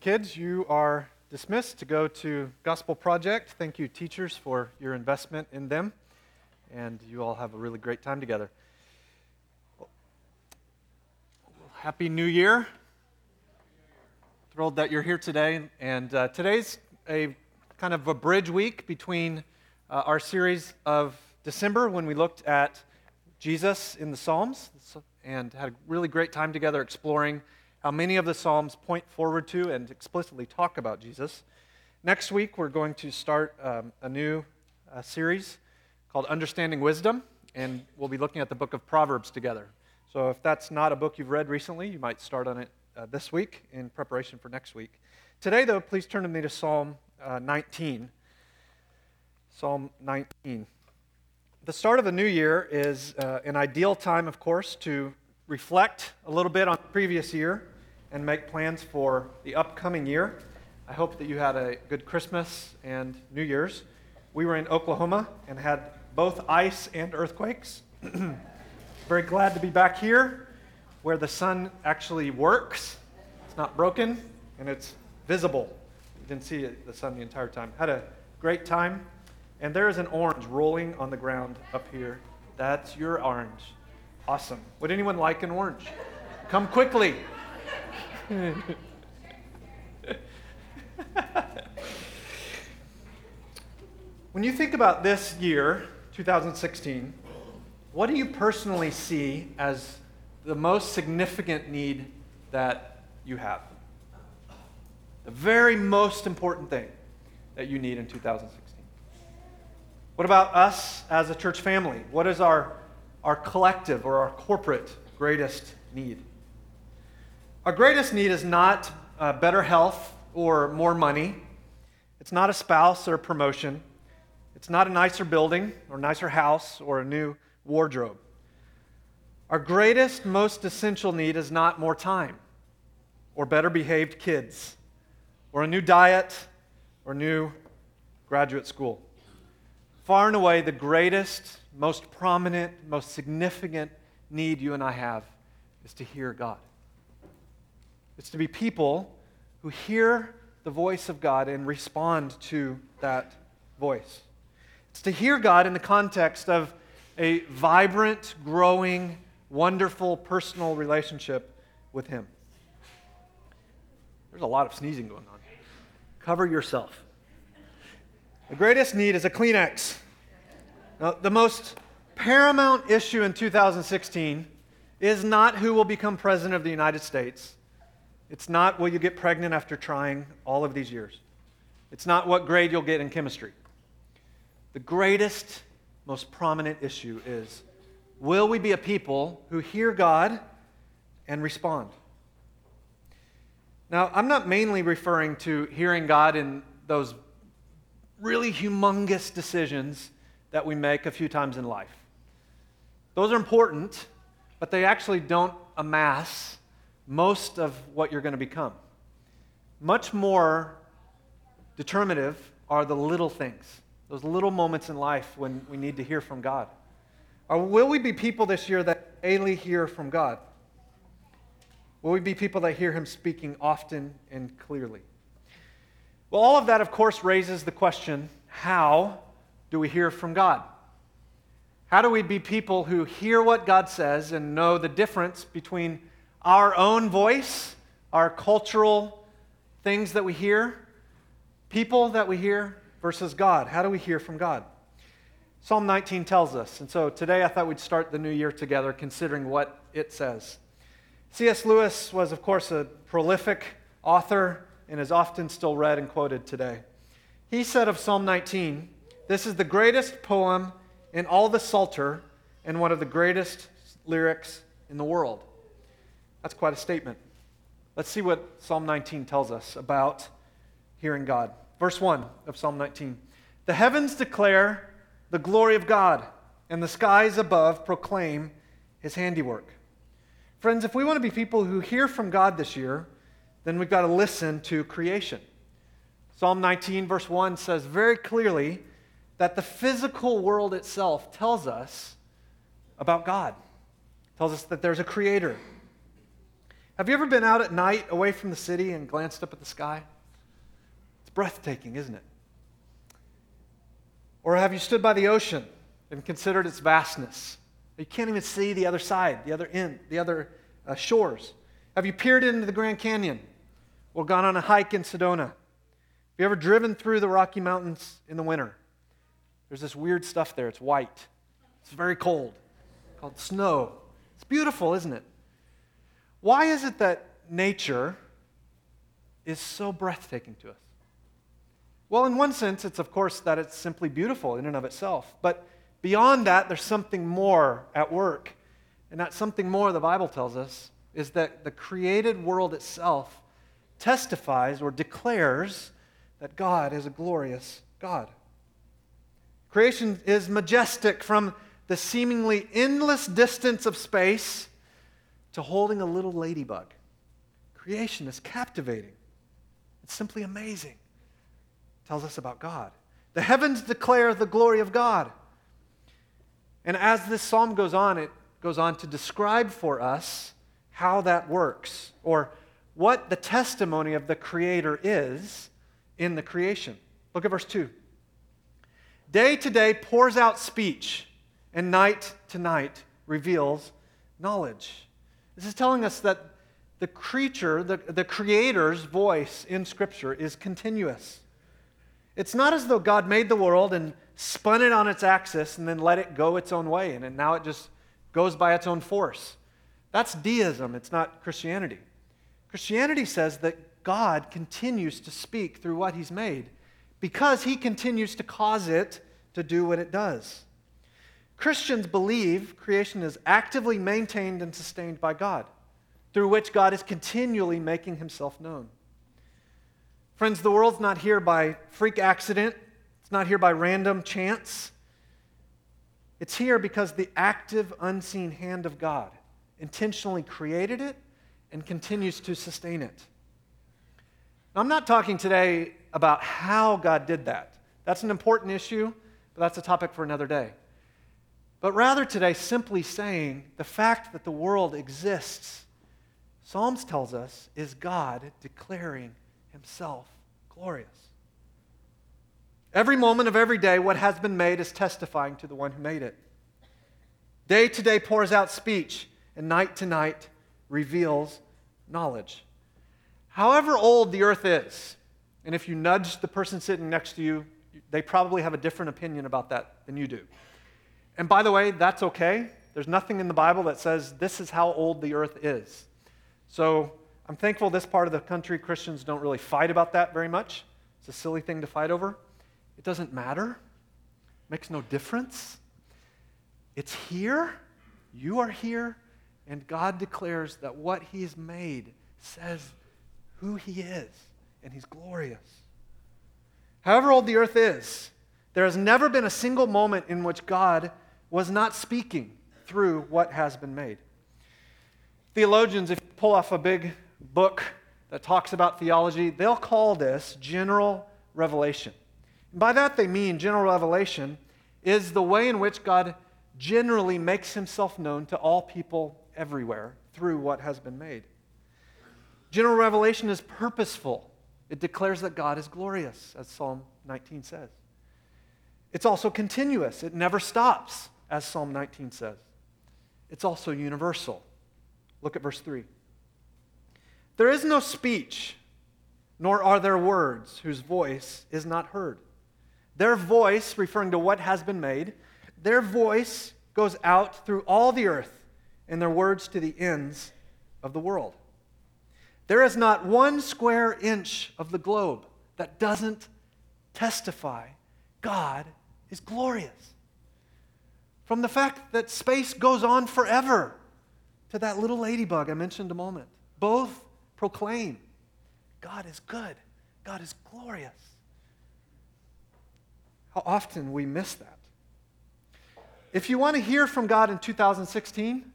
Kids, you are dismissed to go to Gospel Project. Thank you, teachers, for your investment in them. And you all have a really great time together. Well, Happy New Year. Thrilled that you're here today. And uh, today's a kind of a bridge week between uh, our series of December when we looked at Jesus in the Psalms and had a really great time together exploring how many of the Psalms point forward to and explicitly talk about Jesus. Next week, we're going to start um, a new uh, series called Understanding Wisdom, and we'll be looking at the book of Proverbs together. So if that's not a book you've read recently, you might start on it uh, this week in preparation for next week. Today, though, please turn to me to Psalm uh, 19. Psalm 19. The start of the new year is uh, an ideal time, of course, to reflect a little bit on the previous year and make plans for the upcoming year. I hope that you had a good Christmas and New Year's. We were in Oklahoma and had both ice and earthquakes. Very glad to be back here where the sun actually works. It's not broken and it's visible. You didn't see the sun the entire time. Had a great time. And there is an orange rolling on the ground up here. That's your orange. Awesome. Would anyone like an orange? Come quickly. when you think about this year, 2016, what do you personally see as the most significant need that you have? The very most important thing that you need in 2016. What about us as a church family? What is our, our collective or our corporate greatest need? Our greatest need is not uh, better health or more money. It's not a spouse or a promotion. It's not a nicer building or nicer house or a new wardrobe. Our greatest, most essential need is not more time or better behaved kids or a new diet or new graduate school. Far and away, the greatest, most prominent, most significant need you and I have is to hear God. It's to be people who hear the voice of God and respond to that voice. It's to hear God in the context of a vibrant, growing, wonderful personal relationship with Him. There's a lot of sneezing going on. Cover yourself. The greatest need is a Kleenex. Now, the most paramount issue in 2016 is not who will become president of the United States. It's not will you get pregnant after trying all of these years. It's not what grade you'll get in chemistry. The greatest, most prominent issue is will we be a people who hear God and respond? Now, I'm not mainly referring to hearing God in those really humongous decisions that we make a few times in life. Those are important, but they actually don't amass most of what you're going to become. Much more determinative are the little things, those little moments in life when we need to hear from God. Or will we be people this year that daily hear from God? Will we be people that hear Him speaking often and clearly? Well, all of that, of course, raises the question how do we hear from God? How do we be people who hear what God says and know the difference between our own voice, our cultural things that we hear, people that we hear, versus God. How do we hear from God? Psalm 19 tells us. And so today I thought we'd start the new year together considering what it says. C.S. Lewis was, of course, a prolific author and is often still read and quoted today. He said of Psalm 19, This is the greatest poem in all the Psalter and one of the greatest lyrics in the world. That's quite a statement. Let's see what Psalm 19 tells us about hearing God. Verse 1 of Psalm 19 The heavens declare the glory of God, and the skies above proclaim his handiwork. Friends, if we want to be people who hear from God this year, then we've got to listen to creation. Psalm 19, verse 1 says very clearly that the physical world itself tells us about God. It tells us that there's a creator, Have you ever been out at night away from the city and glanced up at the sky? It's breathtaking, isn't it? Or have you stood by the ocean and considered its vastness? You can't even see the other side, the other end, the other uh, shores. Have you peered into the Grand Canyon or gone on a hike in Sedona? Have you ever driven through the Rocky Mountains in the winter? There's this weird stuff there. It's white. It's very cold, called snow. It's beautiful, isn't it? Why is it that nature is so breathtaking to us? Well, in one sense, it's of course that it's simply beautiful in and of itself. But beyond that, there's something more at work. And that something more, the Bible tells us, is that the created world itself testifies or declares that God is a glorious God. Creation is majestic from the seemingly endless distance of space to holding a little ladybug. Creation is captivating. It's simply amazing. It tells us about God. The heavens declare the glory of God. And as this psalm goes on, it goes on to describe for us how that works or what the testimony of the Creator is in the creation. Look at verse 2. Day to day pours out speech, and night to night reveals knowledge. This is telling us that the creature, the, the Creator's voice in Scripture is continuous. It's not as though God made the world and spun it on its axis and then let it go its own way, and now it just goes by its own force. That's deism, it's not Christianity. Christianity says that God continues to speak through what He's made because He continues to cause it to do what it does. Christians believe creation is actively maintained and sustained by God, through which God is continually making Himself known. Friends, the world's not here by freak accident, it's not here by random chance. It's here because the active, unseen hand of God intentionally created it and continues to sustain it. Now, I'm not talking today about how God did that. That's an important issue, but that's a topic for another day. But rather today, simply saying the fact that the world exists, Psalms tells us, is God declaring himself glorious. Every moment of every day, what has been made is testifying to the one who made it. Day to day pours out speech, and night to night reveals knowledge. However old the earth is, and if you nudge the person sitting next to you, they probably have a different opinion about that than you do. And by the way, that's okay. There's nothing in the Bible that says this is how old the earth is. So I'm thankful this part of the country Christians don't really fight about that very much. It's a silly thing to fight over. It doesn't matter, it makes no difference. It's here, you are here, and God declares that what He's made says who He is, and He's glorious. However old the earth is, there has never been a single moment in which God was not speaking through what has been made. Theologians, if you pull off a big book that talks about theology, they'll call this general revelation. And by that they mean general revelation is the way in which God generally makes himself known to all people everywhere through what has been made. General revelation is purposeful. It declares that God is glorious, as Psalm 19 says. It's also continuous, it never stops, as Psalm 19 says. It's also universal. Look at verse 3. There is no speech, nor are there words whose voice is not heard. Their voice, referring to what has been made, their voice goes out through all the earth, and their words to the ends of the world. There is not one square inch of the globe that doesn't testify God is glorious. From the fact that space goes on forever to that little ladybug I mentioned a moment, both proclaim God is good, God is glorious. How often we miss that. If you want to hear from God in 2016,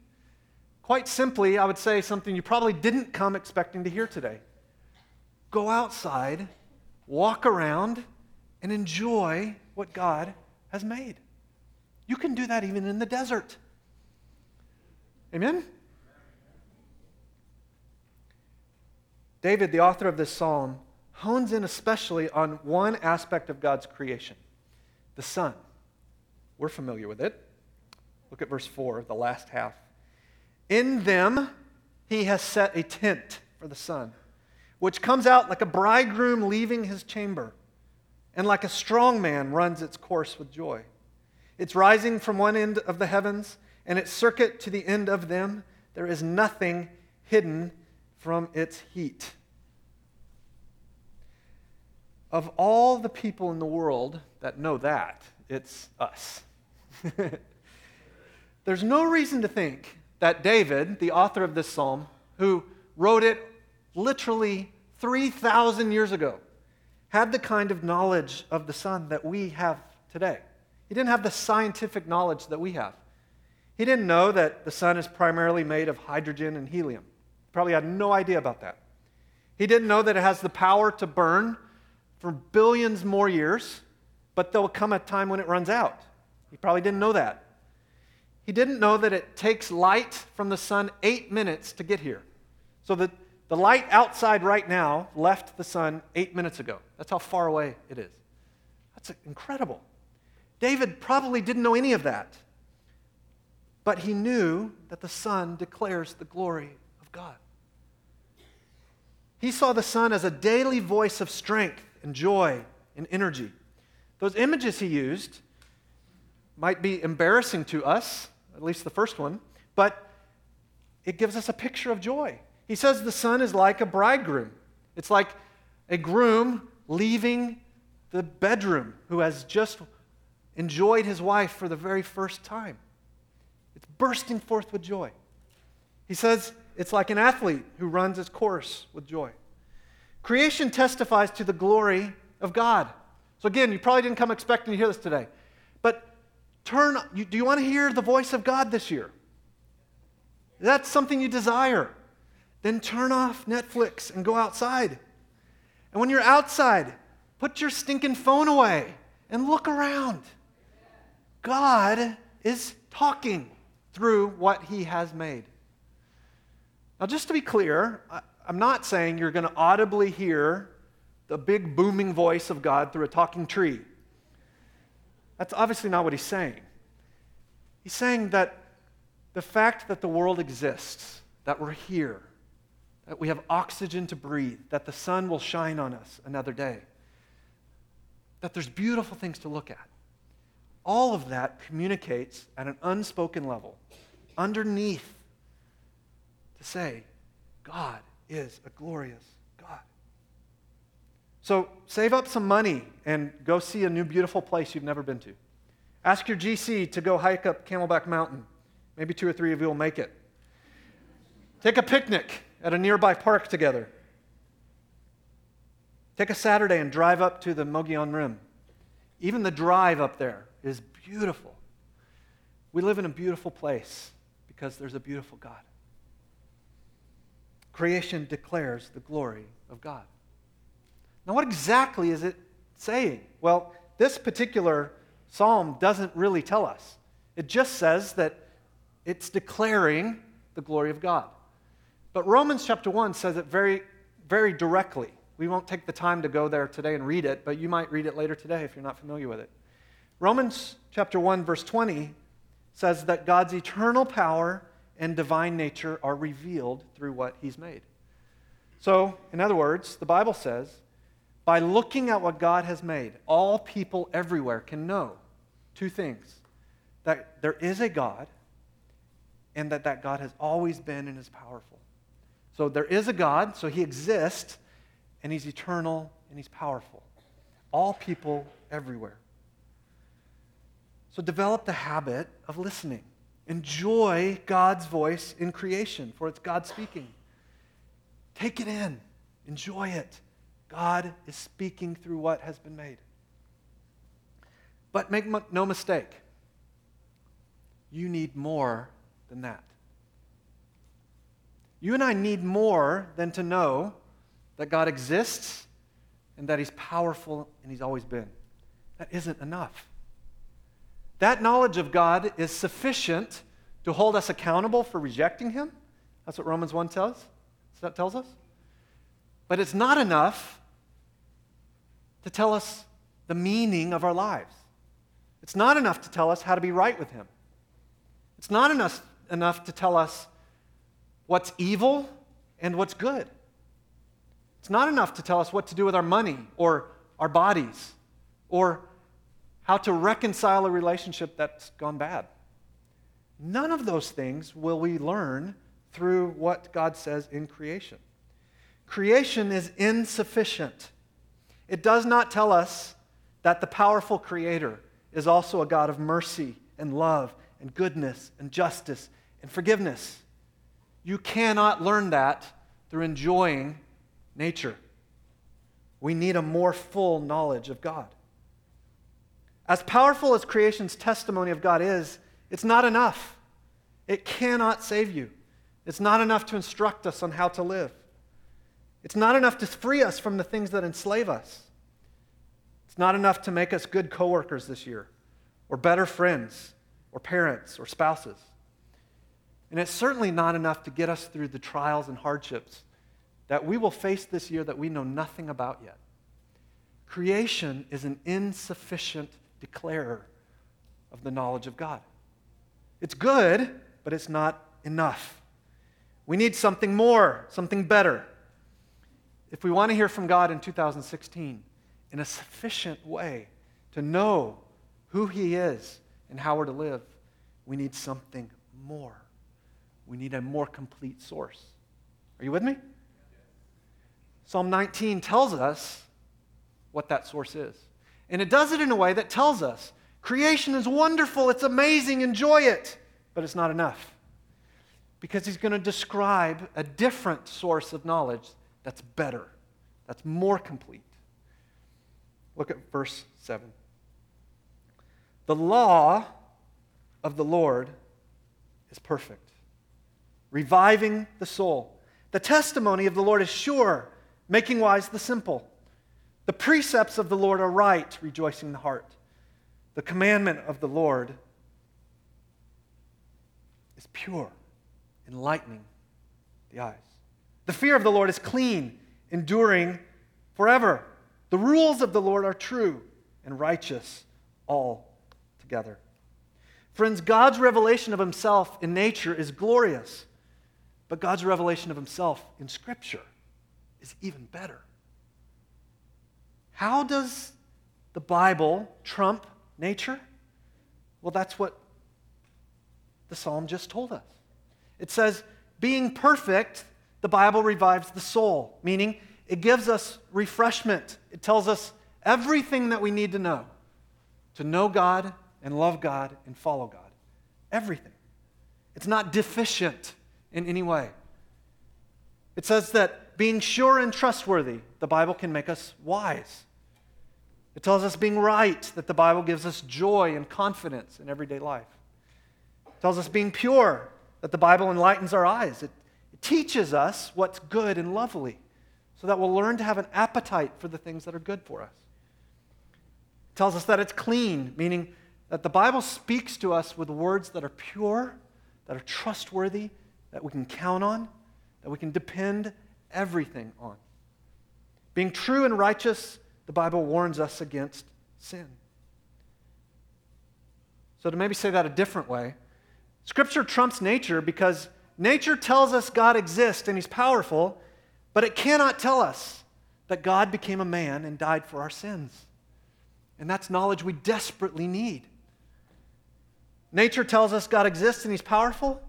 quite simply, I would say something you probably didn't come expecting to hear today. Go outside, walk around, and enjoy what God has made. You can do that even in the desert. Amen? David, the author of this psalm, hones in especially on one aspect of God's creation the sun. We're familiar with it. Look at verse 4, the last half. In them he has set a tent for the sun, which comes out like a bridegroom leaving his chamber, and like a strong man runs its course with joy. It's rising from one end of the heavens, and its circuit to the end of them. There is nothing hidden from its heat. Of all the people in the world that know that, it's us. There's no reason to think that David, the author of this psalm, who wrote it literally 3,000 years ago, had the kind of knowledge of the sun that we have today. He didn't have the scientific knowledge that we have. He didn't know that the sun is primarily made of hydrogen and helium. He probably had no idea about that. He didn't know that it has the power to burn for billions more years, but there'll come a time when it runs out. He probably didn't know that. He didn't know that it takes light from the sun eight minutes to get here. So that the light outside right now left the sun eight minutes ago. That's how far away it is. That's incredible. David probably didn't know any of that. But he knew that the sun declares the glory of God. He saw the sun as a daily voice of strength and joy and energy. Those images he used might be embarrassing to us at least the first one, but it gives us a picture of joy. He says the sun is like a bridegroom. It's like a groom leaving the bedroom who has just enjoyed his wife for the very first time. It's bursting forth with joy. He says it's like an athlete who runs his course with joy. Creation testifies to the glory of God. So, again, you probably didn't come expecting to hear this today. But Turn, you, do you want to hear the voice of God this year? That's something you desire. Then turn off Netflix and go outside. And when you're outside, put your stinking phone away and look around. God is talking through what he has made. Now, just to be clear, I'm not saying you're going to audibly hear the big booming voice of God through a talking tree. That's obviously not what he's saying. He's saying that the fact that the world exists, that we're here, that we have oxygen to breathe, that the sun will shine on us another day, that there's beautiful things to look at. All of that communicates at an unspoken level, underneath, to say, God is a glorious God. So save up some money and go see a new beautiful place you've never been to. Ask your GC to go hike up Camelback Mountain. Maybe two or three of you will make it. Take a picnic at a nearby park together. Take a Saturday and drive up to the Mogollon Rim. Even the drive up there is beautiful. We live in a beautiful place because there's a beautiful God. Creation declares the glory of God. Now, what exactly is it saying? Well, this particular psalm doesn't really tell us. It just says that it's declaring the glory of God. But Romans chapter 1 says it very, very directly. We won't take the time to go there today and read it, but you might read it later today if you're not familiar with it. Romans chapter 1, verse 20 says that God's eternal power and divine nature are revealed through what he's made. So, in other words, the Bible says by looking at what God has made, all people everywhere can know two things that there is a God and that that God has always been and is powerful. So there is a God, so he exists, and he's eternal and he's powerful. All people everywhere. So develop the habit of listening. Enjoy God's voice in creation, for it's God speaking. Take it in, enjoy it. God is speaking through what has been made. But make no mistake, you need more than that. You and I need more than to know that God exists and that He's powerful and He's always been. That isn't enough. That knowledge of God is sufficient to hold us accountable for rejecting Him. That's what Romans 1 tells, that tells us. But it's not enough to tell us the meaning of our lives. It's not enough to tell us how to be right with Him. It's not enough, enough to tell us what's evil and what's good. It's not enough to tell us what to do with our money or our bodies or how to reconcile a relationship that's gone bad. None of those things will we learn through what God says in creation. Creation is insufficient. It does not tell us that the powerful Creator is also a God of mercy and love and goodness and justice and forgiveness. You cannot learn that through enjoying nature. We need a more full knowledge of God. As powerful as creation's testimony of God is, it's not enough. It cannot save you. It's not enough to instruct us on how to live. It's not enough to free us from the things that enslave us. It's not enough to make us good coworkers this year, or better friends, or parents, or spouses. And it's certainly not enough to get us through the trials and hardships that we will face this year that we know nothing about yet. Creation is an insufficient declarer of the knowledge of God. It's good, but it's not enough. We need something more, something better. If we want to hear from God in 2016 in a sufficient way to know who He is and how we're to live, we need something more. We need a more complete source. Are you with me? Psalm 19 tells us what that source is. And it does it in a way that tells us creation is wonderful, it's amazing, enjoy it, but it's not enough. Because he's going to describe a different source of knowledge that's better, that's more complete. Look at verse 7. The law of the Lord is perfect, reviving the soul. The testimony of the Lord is sure making wise the simple. The precepts of the Lord are right, rejoicing the heart. The commandment of the Lord is pure, enlightening the eyes. The fear of the Lord is clean, enduring forever. The rules of the Lord are true and righteous all together. Friends, God's revelation of himself in nature is glorious, but God's revelation of himself in Scripture is even better. How does the Bible trump nature? Well, that's what the psalm just told us. It says, being perfect, the Bible revives the soul, meaning it gives us refreshment. It tells us everything that we need to know to know God and love God and follow God. Everything. It's not deficient in any way. It says that being sure and trustworthy, the Bible can make us wise. It tells us being right, that the Bible gives us joy and confidence in everyday life. It tells us being pure, that the Bible enlightens our eyes. It, it teaches us what's good and lovely, so that we'll learn to have an appetite for the things that are good for us. It tells us that it's clean, meaning that the Bible speaks to us with words that are pure, that are trustworthy, that we can count on, that we can depend everything on. Being true and righteous, the Bible warns us against sin. So, to maybe say that a different way, Scripture trumps nature because nature tells us God exists and He's powerful, but it cannot tell us that God became a man and died for our sins. And that's knowledge we desperately need. Nature tells us God exists and He's powerful,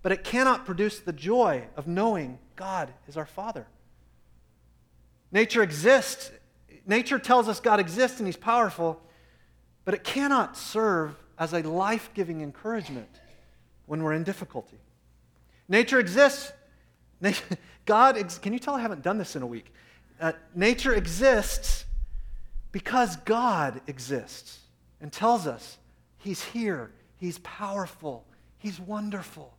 but it cannot produce the joy of knowing God is our Father. Nature exists. Nature tells us God exists and He's powerful, but it cannot serve as a life giving encouragement when we're in difficulty. Nature exists. God, can you tell I haven't done this in a week? Uh, nature exists because God exists and tells us He's here, He's powerful, He's wonderful,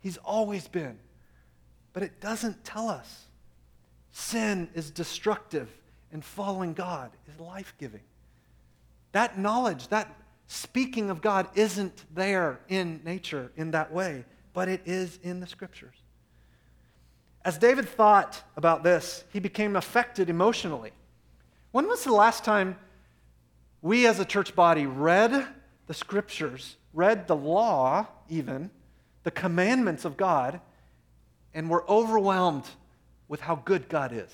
He's always been but it doesn't tell us. Sin is destructive, and following God is life giving. That knowledge, that speaking of God, isn't there in nature in that way, but it is in the scriptures. As David thought about this, he became affected emotionally. When was the last time we as a church body read the scriptures, read the law, even, the commandments of God, and were overwhelmed with how good God is?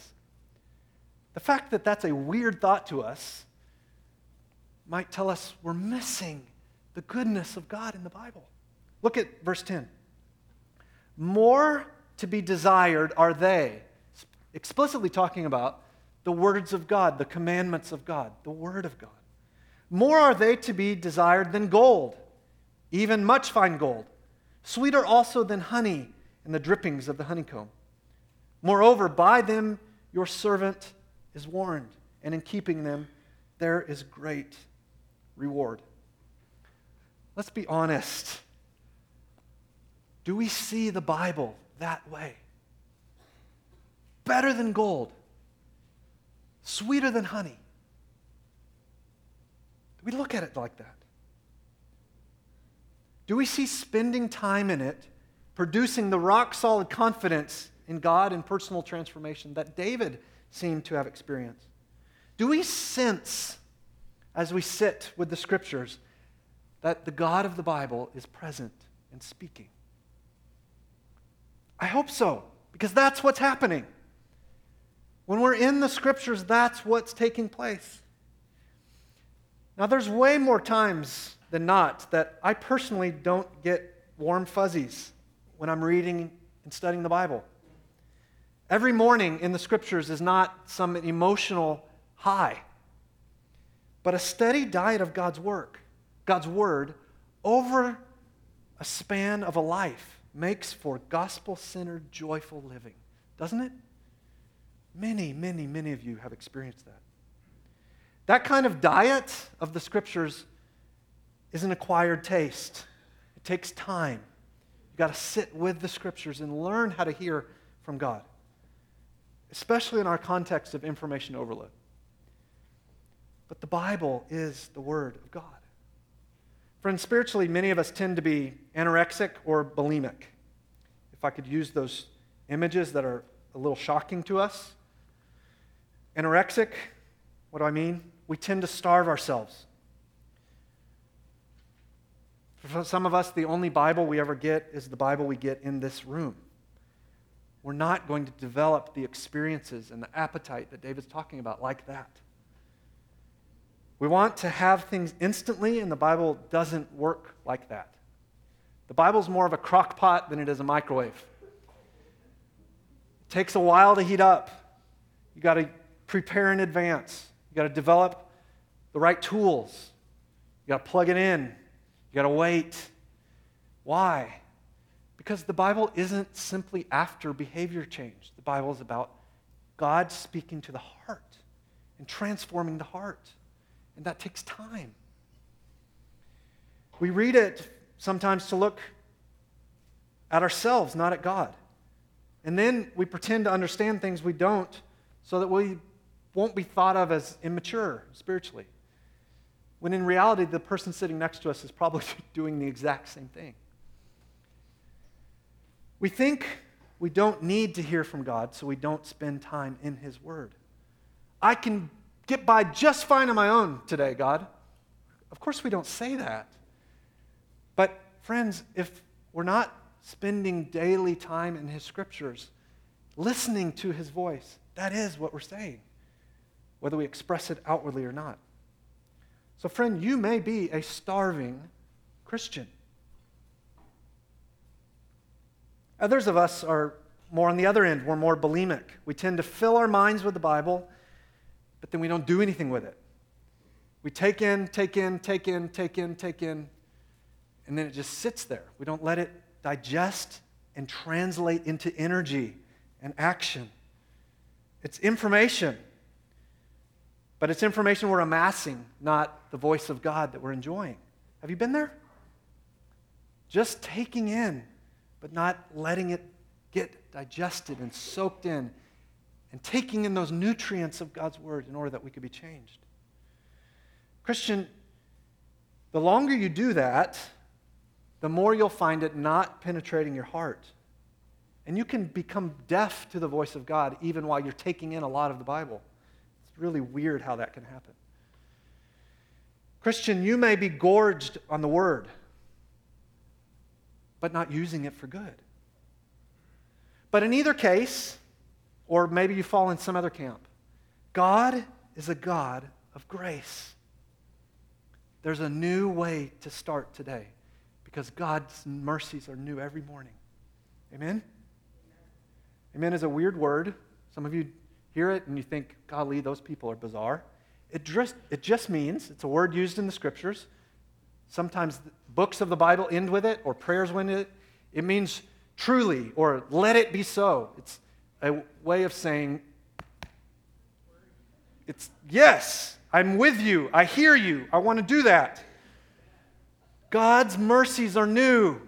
The fact that that's a weird thought to us might tell us we're missing the goodness of God in the Bible. Look at verse 10. More to be desired are they, explicitly talking about the words of God, the commandments of God, the Word of God. More are they to be desired than gold, even much fine gold, sweeter also than honey and the drippings of the honeycomb. Moreover, by them your servant is warned, and in keeping them there is great reward. Let's be honest. Do we see the Bible that way? Better than gold, sweeter than honey. Do we look at it like that? Do we see spending time in it producing the rock solid confidence in God and personal transformation that David seemed to have experienced? Do we sense as we sit with the scriptures that the God of the Bible is present and speaking? I hope so, because that's what's happening. When we're in the scriptures, that's what's taking place. Now, there's way more times than not that I personally don't get warm fuzzies when I'm reading and studying the Bible. Every morning in the scriptures is not some emotional high, but a steady diet of God's work, God's word, over a span of a life makes for gospel centered, joyful living, doesn't it? Many, many, many of you have experienced that. That kind of diet of the scriptures is an acquired taste. It takes time. You've got to sit with the scriptures and learn how to hear from God, especially in our context of information overload. But the Bible is the Word of God. Friends, spiritually, many of us tend to be anorexic or bulimic. If I could use those images that are a little shocking to us. Anorexic, what do I mean? We tend to starve ourselves. For some of us, the only Bible we ever get is the Bible we get in this room. We're not going to develop the experiences and the appetite that David's talking about like that. We want to have things instantly, and the Bible doesn't work like that. The Bible's more of a crock pot than it is a microwave. It takes a while to heat up. You got to prepare in advance. You got to develop the right tools. You got to plug it in. You got to wait. Why? Because the Bible isn't simply after behavior change. The Bible is about God speaking to the heart and transforming the heart. And that takes time. We read it sometimes to look at ourselves, not at God. And then we pretend to understand things we don't so that we won't be thought of as immature spiritually. When in reality, the person sitting next to us is probably doing the exact same thing. We think we don't need to hear from God, so we don't spend time in His Word. I can get by just fine on my own today, God. Of course, we don't say that. But, friends, if we're not spending daily time in His scriptures, listening to His voice, that is what we're saying, whether we express it outwardly or not. So, friend, you may be a starving Christian. Others of us are more on the other end. We're more bulimic. We tend to fill our minds with the Bible but then we don't do anything with it. We take in, take in, take in, take in, take in, and then it just sits there. We don't let it digest and translate into energy and action. It's information, but it's information we're amassing, not the voice of God that we're enjoying. Have you been there? Just taking in, but not letting it get digested and soaked in and taking in those nutrients of God's word in order that we could be changed. Christian, the longer you do that, the more you'll find it not penetrating your heart And you can become deaf to the voice of God even while you're taking in a lot of the Bible. It's really weird how that can happen. Christian, you may be gorged on the word, but not using it for good. But in either case, or maybe you fall in some other camp, God is a God of grace. There's a new way to start today because God's mercies are new every morning. Amen? Amen is a weird word. Some of you hear it and you think, golly, those people are bizarre. It just, it just means, it's a word used in the scriptures. Sometimes books of the Bible end with it or prayers with it. It means truly or let it be so. It's a way of saying, it's yes, I'm with you. I hear you. I want to do that. God's mercies are new.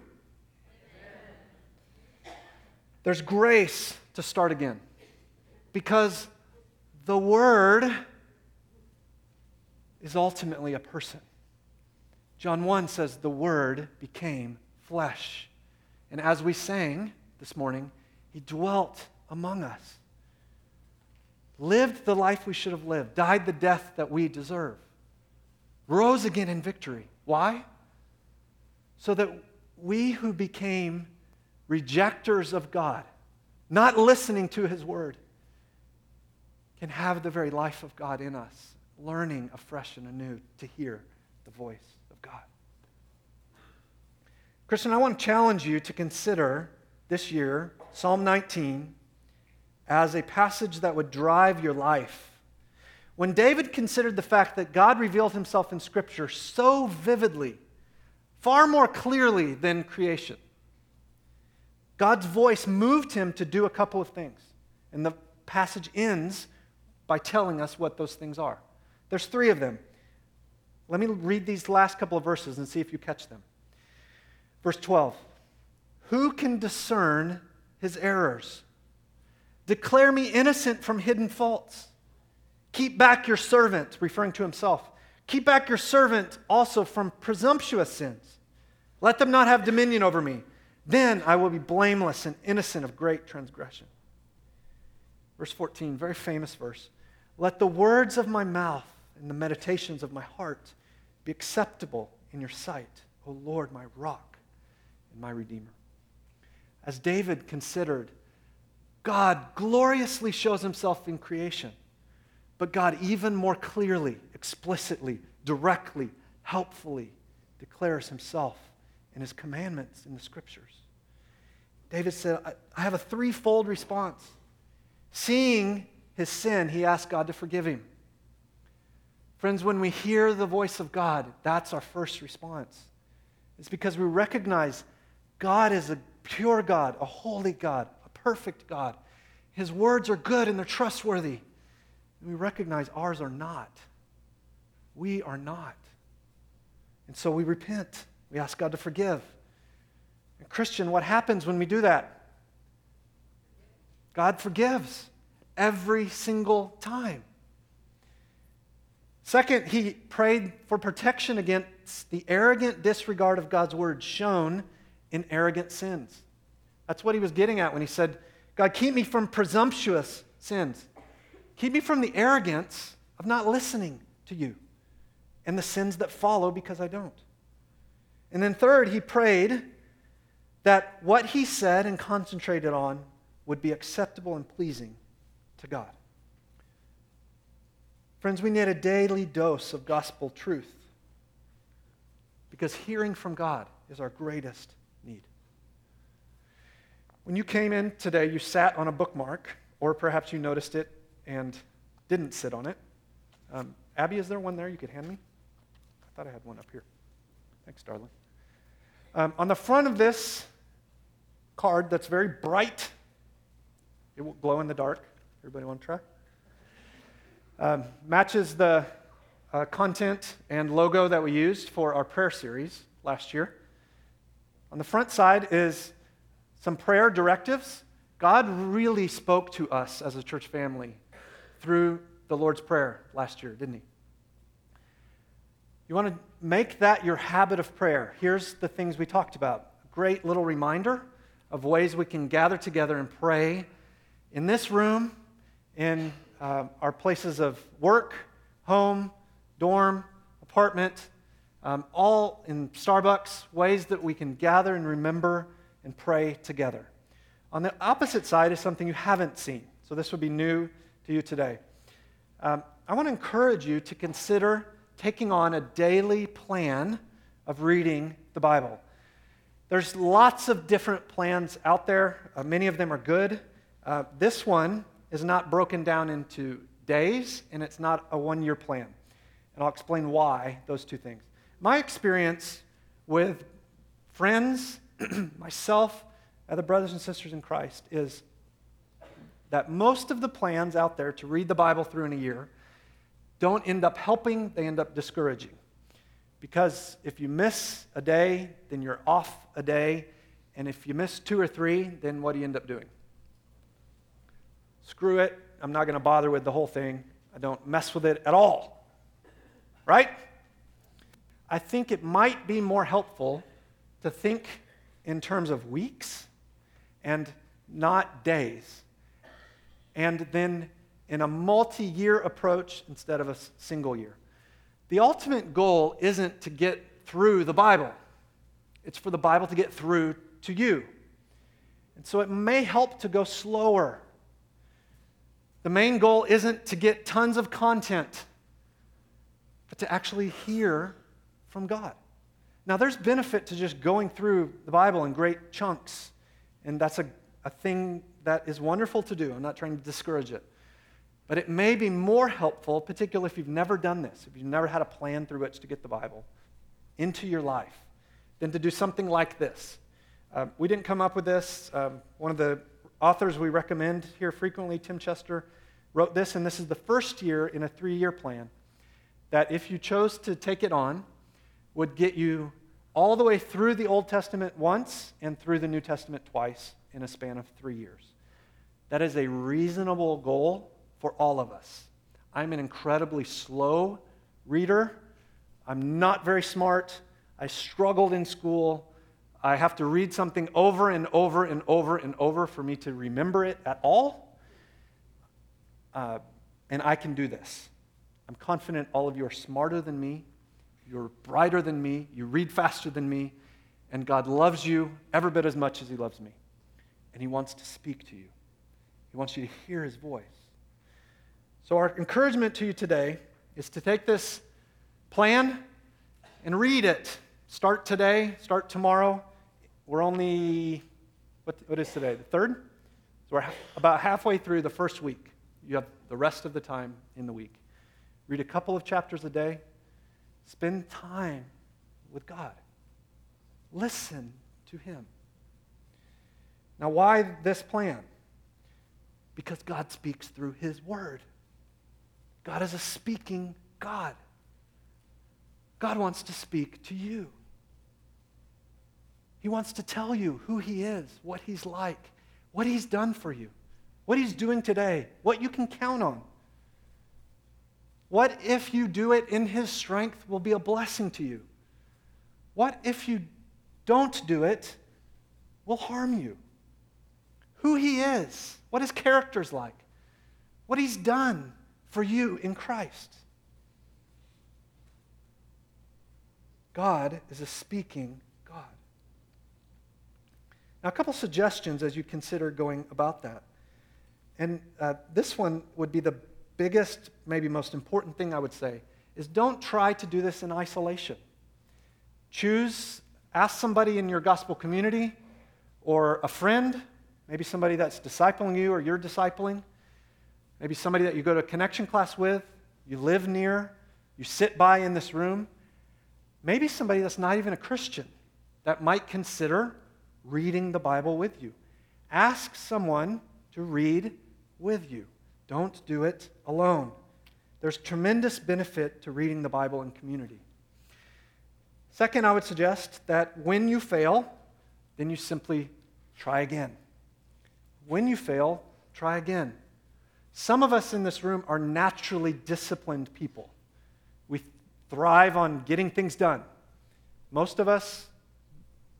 There's grace to start again because the Word is ultimately a person. John 1 says, The Word became flesh. And as we sang this morning, He dwelt among us lived the life we should have lived, died the death that we deserve, rose again in victory. Why? So that we who became rejectors of God, not listening to his word, can have the very life of God in us, learning afresh and anew to hear the voice God. Christian, I want to challenge you to consider this year Psalm 19 as a passage that would drive your life. When David considered the fact that God revealed himself in Scripture so vividly, far more clearly than creation, God's voice moved him to do a couple of things. And the passage ends by telling us what those things are. There's three of them. Let me read these last couple of verses and see if you catch them. Verse 12 Who can discern his errors? Declare me innocent from hidden faults. Keep back your servant, referring to himself. Keep back your servant also from presumptuous sins. Let them not have dominion over me. Then I will be blameless and innocent of great transgression. Verse 14, very famous verse. Let the words of my mouth and the meditations of my heart be acceptable in your sight, O Lord, my rock and my redeemer. As David considered God gloriously shows himself in creation, but God even more clearly, explicitly, directly, helpfully declares himself in his commandments in the scriptures. David said, I have a threefold response. Seeing his sin, he asked God to forgive him. Friends, when we hear the voice of God, that's our first response. It's because we recognize God is a pure God, a holy God, a perfect God. His words are good and they're trustworthy. And we recognize ours are not. We are not. And so we repent. We ask God to forgive. And Christian, what happens when we do that? God forgives every single time. Second, he prayed for protection against the arrogant disregard of God's word shown in arrogant sins. That's what he was getting at when he said, God, keep me from presumptuous sins. Keep me from the arrogance of not listening to you and the sins that follow because I don't. And then, third, he prayed that what he said and concentrated on would be acceptable and pleasing to God. Friends, we need a daily dose of gospel truth because hearing from God is our greatest need. When you came in today, you sat on a bookmark, or perhaps you noticed it and didn't sit on it. Um, Abby, is there one there you could hand me? I thought I had one up here. Thanks, darling. Um, on the front of this card that's very bright, it will glow in the dark. Everybody want to try? Um, matches the uh, content and logo that we used for our prayer series last year. On the front side is some prayer directives. God really spoke to us as a church family through the Lord's Prayer last year, didn't He? You want to make that your habit of prayer. Here's the things we talked about. Great little reminder of ways we can gather together and pray in this room, in uh, our places of work, home, dorm, apartment, um, all in Starbucks, ways that we can gather and remember and pray together. On the opposite side is something you haven't seen. So this would be new to you today. Um, I want to encourage you to consider taking on a daily plan of reading the Bible. There's lots of different plans out there, uh, many of them are good. Uh, this one is not broken down into days, and it's not a one year plan. And I'll explain why those two things. My experience with friends, myself, other brothers and sisters in Christ is that most of the plans out there to read the Bible through in a year don't end up helping, they end up discouraging. Because if you miss a day, then you're off a day. And if you miss two or three, then what do you end up doing? Screw it. I'm not going to bother with the whole thing. I don't mess with it at all. Right? I think it might be more helpful to think in terms of weeks and not days. And then in a multi year approach instead of a single year. The ultimate goal isn't to get through the Bible, it's for the Bible to get through to you. And so it may help to go slower. The main goal isn't to get tons of content, but to actually hear from God. Now, there's benefit to just going through the Bible in great chunks, and that's a, a thing that is wonderful to do. I'm not trying to discourage it. But it may be more helpful, particularly if you've never done this, if you've never had a plan through which to get the Bible into your life, than to do something like this. Uh, we didn't come up with this. Um, one of the authors we recommend here frequently, Tim Chester, wrote this, and this is the first year in a three year plan that if you chose to take it on, would get you all the way through the Old Testament once and through the New Testament twice in a span of three years. That is a reasonable goal for all of us. I'm an incredibly slow reader. I'm not very smart. I struggled in school. I have to read something over and over and over and over for me to remember it at all. Uh, and I can do this. I'm confident all of you are smarter than me. You're brighter than me. You read faster than me. And God loves you every bit as much as He loves me. And He wants to speak to you, He wants you to hear His voice. So, our encouragement to you today is to take this plan and read it. Start today, start tomorrow. We're only, what, what is today? The third? So, we're about halfway through the first week. You have the rest of the time in the week. Read a couple of chapters a day. Spend time with God. Listen to Him. Now, why this plan? Because God speaks through His Word. God is a speaking God. God wants to speak to you. He wants to tell you who He is, what He's like, what He's done for you, what He's doing today, what you can count on. What if you do it in His strength will be a blessing to you? What if you don't do it will harm you? Who He is, what His character's like, what He's done, for you in Christ. God is a speaking. Now, a couple suggestions as you consider going about that. And uh, this one would be the biggest, maybe most important thing I would say is don't try to do this in isolation. Choose, ask somebody in your gospel community or a friend, maybe somebody that's discipling you or you're discipling, maybe somebody that you go to a connection class with, you live near, you sit by in this room, maybe somebody that's not even a Christian that might consider reading the Bible with you. Ask someone to read with you. Don't do it alone. There's tremendous benefit to reading the Bible in community. Second, I would suggest that when you fail, then you simply try again. When you fail, try again. Some of us in this room are naturally disciplined people. We thrive on getting things done. Most of us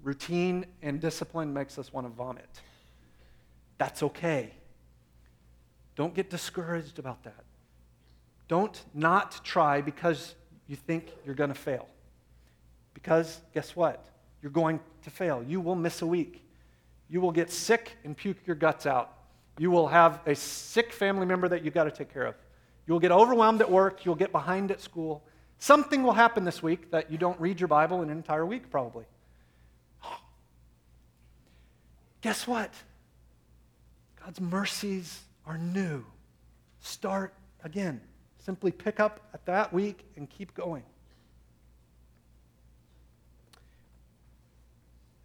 Routine and discipline makes us want to vomit. That's okay. Don't get discouraged about that. Don't not try because you think you're going to fail. Because guess what? You're going to fail. You will miss a week. You will get sick and puke your guts out. You will have a sick family member that you've got to take care of. You'll get overwhelmed at work. You'll get behind at school. Something will happen this week that you don't read your Bible an entire week, probably. Guess what? God's mercies are new. Start again. Simply pick up at that week and keep going.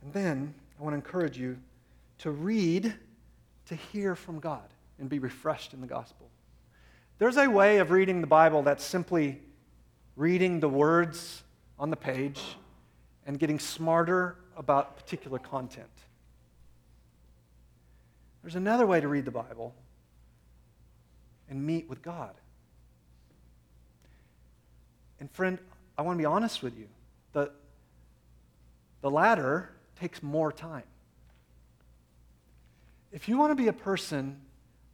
And then I want to encourage you to read to hear from God and be refreshed in the gospel. There's a way of reading the Bible that's simply reading the words on the page and getting smarter about particular content. There's another way to read the Bible and meet with God. And, friend, I want to be honest with you. The, the latter takes more time. If you want to be a person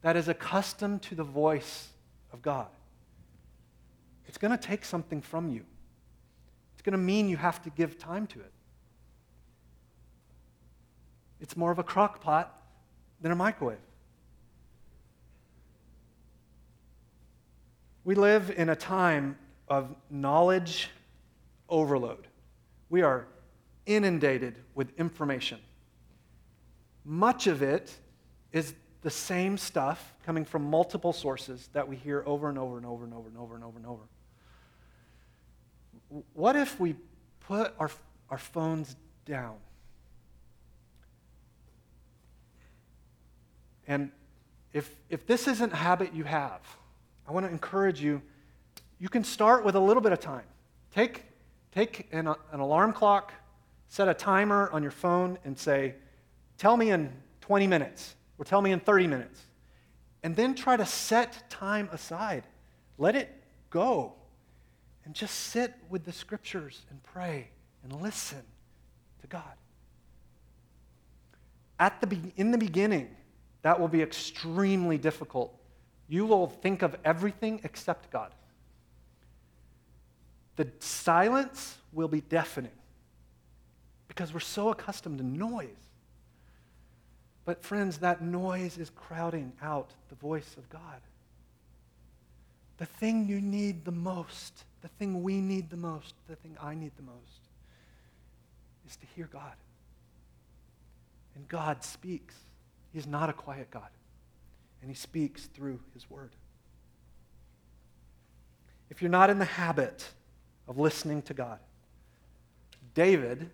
that is accustomed to the voice of God, it's going to take something from you. It's going to mean you have to give time to it. It's more of a crock pot than a microwave. We live in a time of knowledge overload. We are inundated with information. Much of it is the same stuff coming from multiple sources that we hear over and over and over and over and over and over and over. What if we put our, our phones down? And if, if this isn't a habit you have, I want to encourage you, you can start with a little bit of time. Take, take an, an alarm clock, set a timer on your phone, and say, Tell me in 20 minutes or tell me in 30 minutes. And then try to set time aside. Let it go. And just sit with the scriptures and pray and listen to God. At the in the beginning, that will be extremely difficult. You will think of everything except God. The silence will be deafening because we're so accustomed to noise. But, friends, that noise is crowding out the voice of God. The thing you need the most, the thing we need the most, the thing I need the most, is to hear God. And God speaks. He is not a quiet God, and He speaks through His Word. If you're not in the habit of listening to God, David,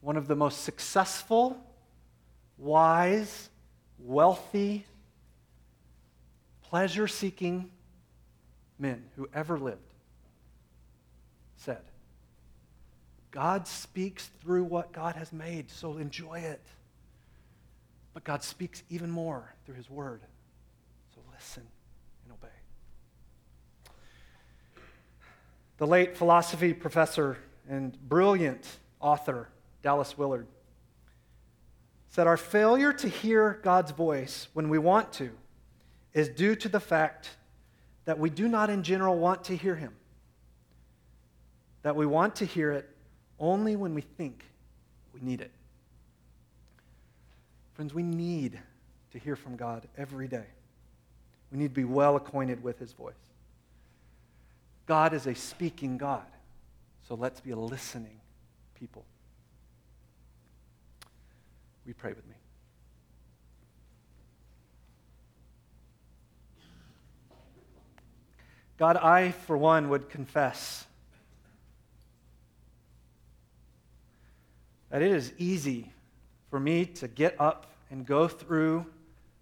one of the most successful wise, wealthy, pleasure seeking men who ever lived said, God speaks through what God has made, so enjoy it. But God speaks even more through His Word, so listen and obey. The late philosophy professor and brilliant author, Dallas Willard, said our failure to hear God's voice when we want to is due to the fact that we do not in general want to hear Him. That we want to hear it only when we think we need it. Friends, we need to hear from God every day. We need to be well acquainted with His voice. God is a speaking God, so let's be a listening people. We pray with me? God, I, for one, would confess that it is easy for me to get up and go through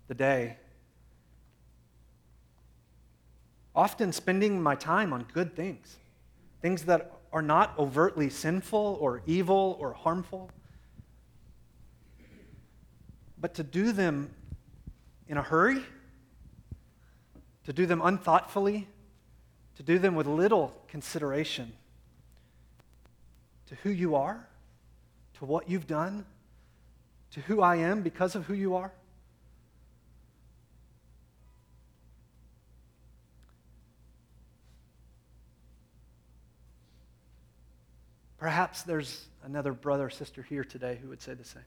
the day, often spending my time on good things, things that are not overtly sinful or evil or harmful. But to do them in a hurry, to do them unthoughtfully, to do them with little consideration to who you are, to what you've done, to who I am because of who you are? Perhaps there's another brother or sister here today who would say the same.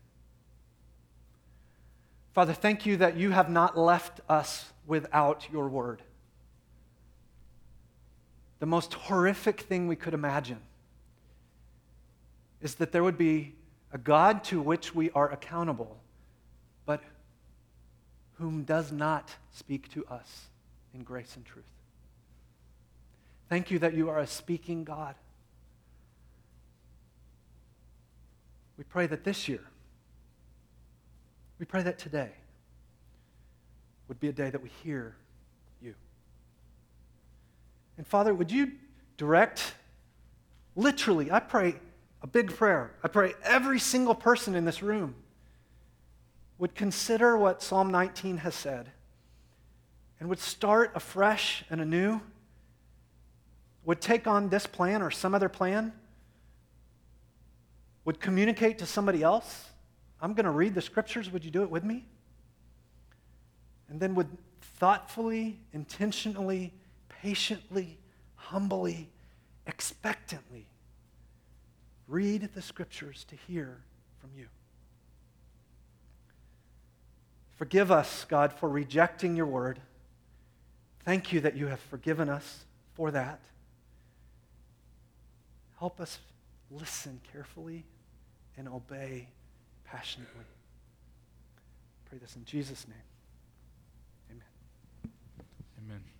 Father, thank you that you have not left us without your word. The most horrific thing we could imagine is that there would be a God to which we are accountable, but whom does not speak to us in grace and truth. Thank you that you are a speaking God. We pray that this year, we pray that today would be a day that we hear you. And Father, would you direct, literally, I pray a big prayer. I pray every single person in this room would consider what Psalm 19 has said and would start afresh and anew, would take on this plan or some other plan, would communicate to somebody else. I'm going to read the scriptures. Would you do it with me? And then would thoughtfully, intentionally, patiently, humbly, expectantly read the scriptures to hear from you. Forgive us, God, for rejecting your word. Thank you that you have forgiven us for that. Help us listen carefully and obey passionately. Pray this in Jesus' name. Amen. Amen.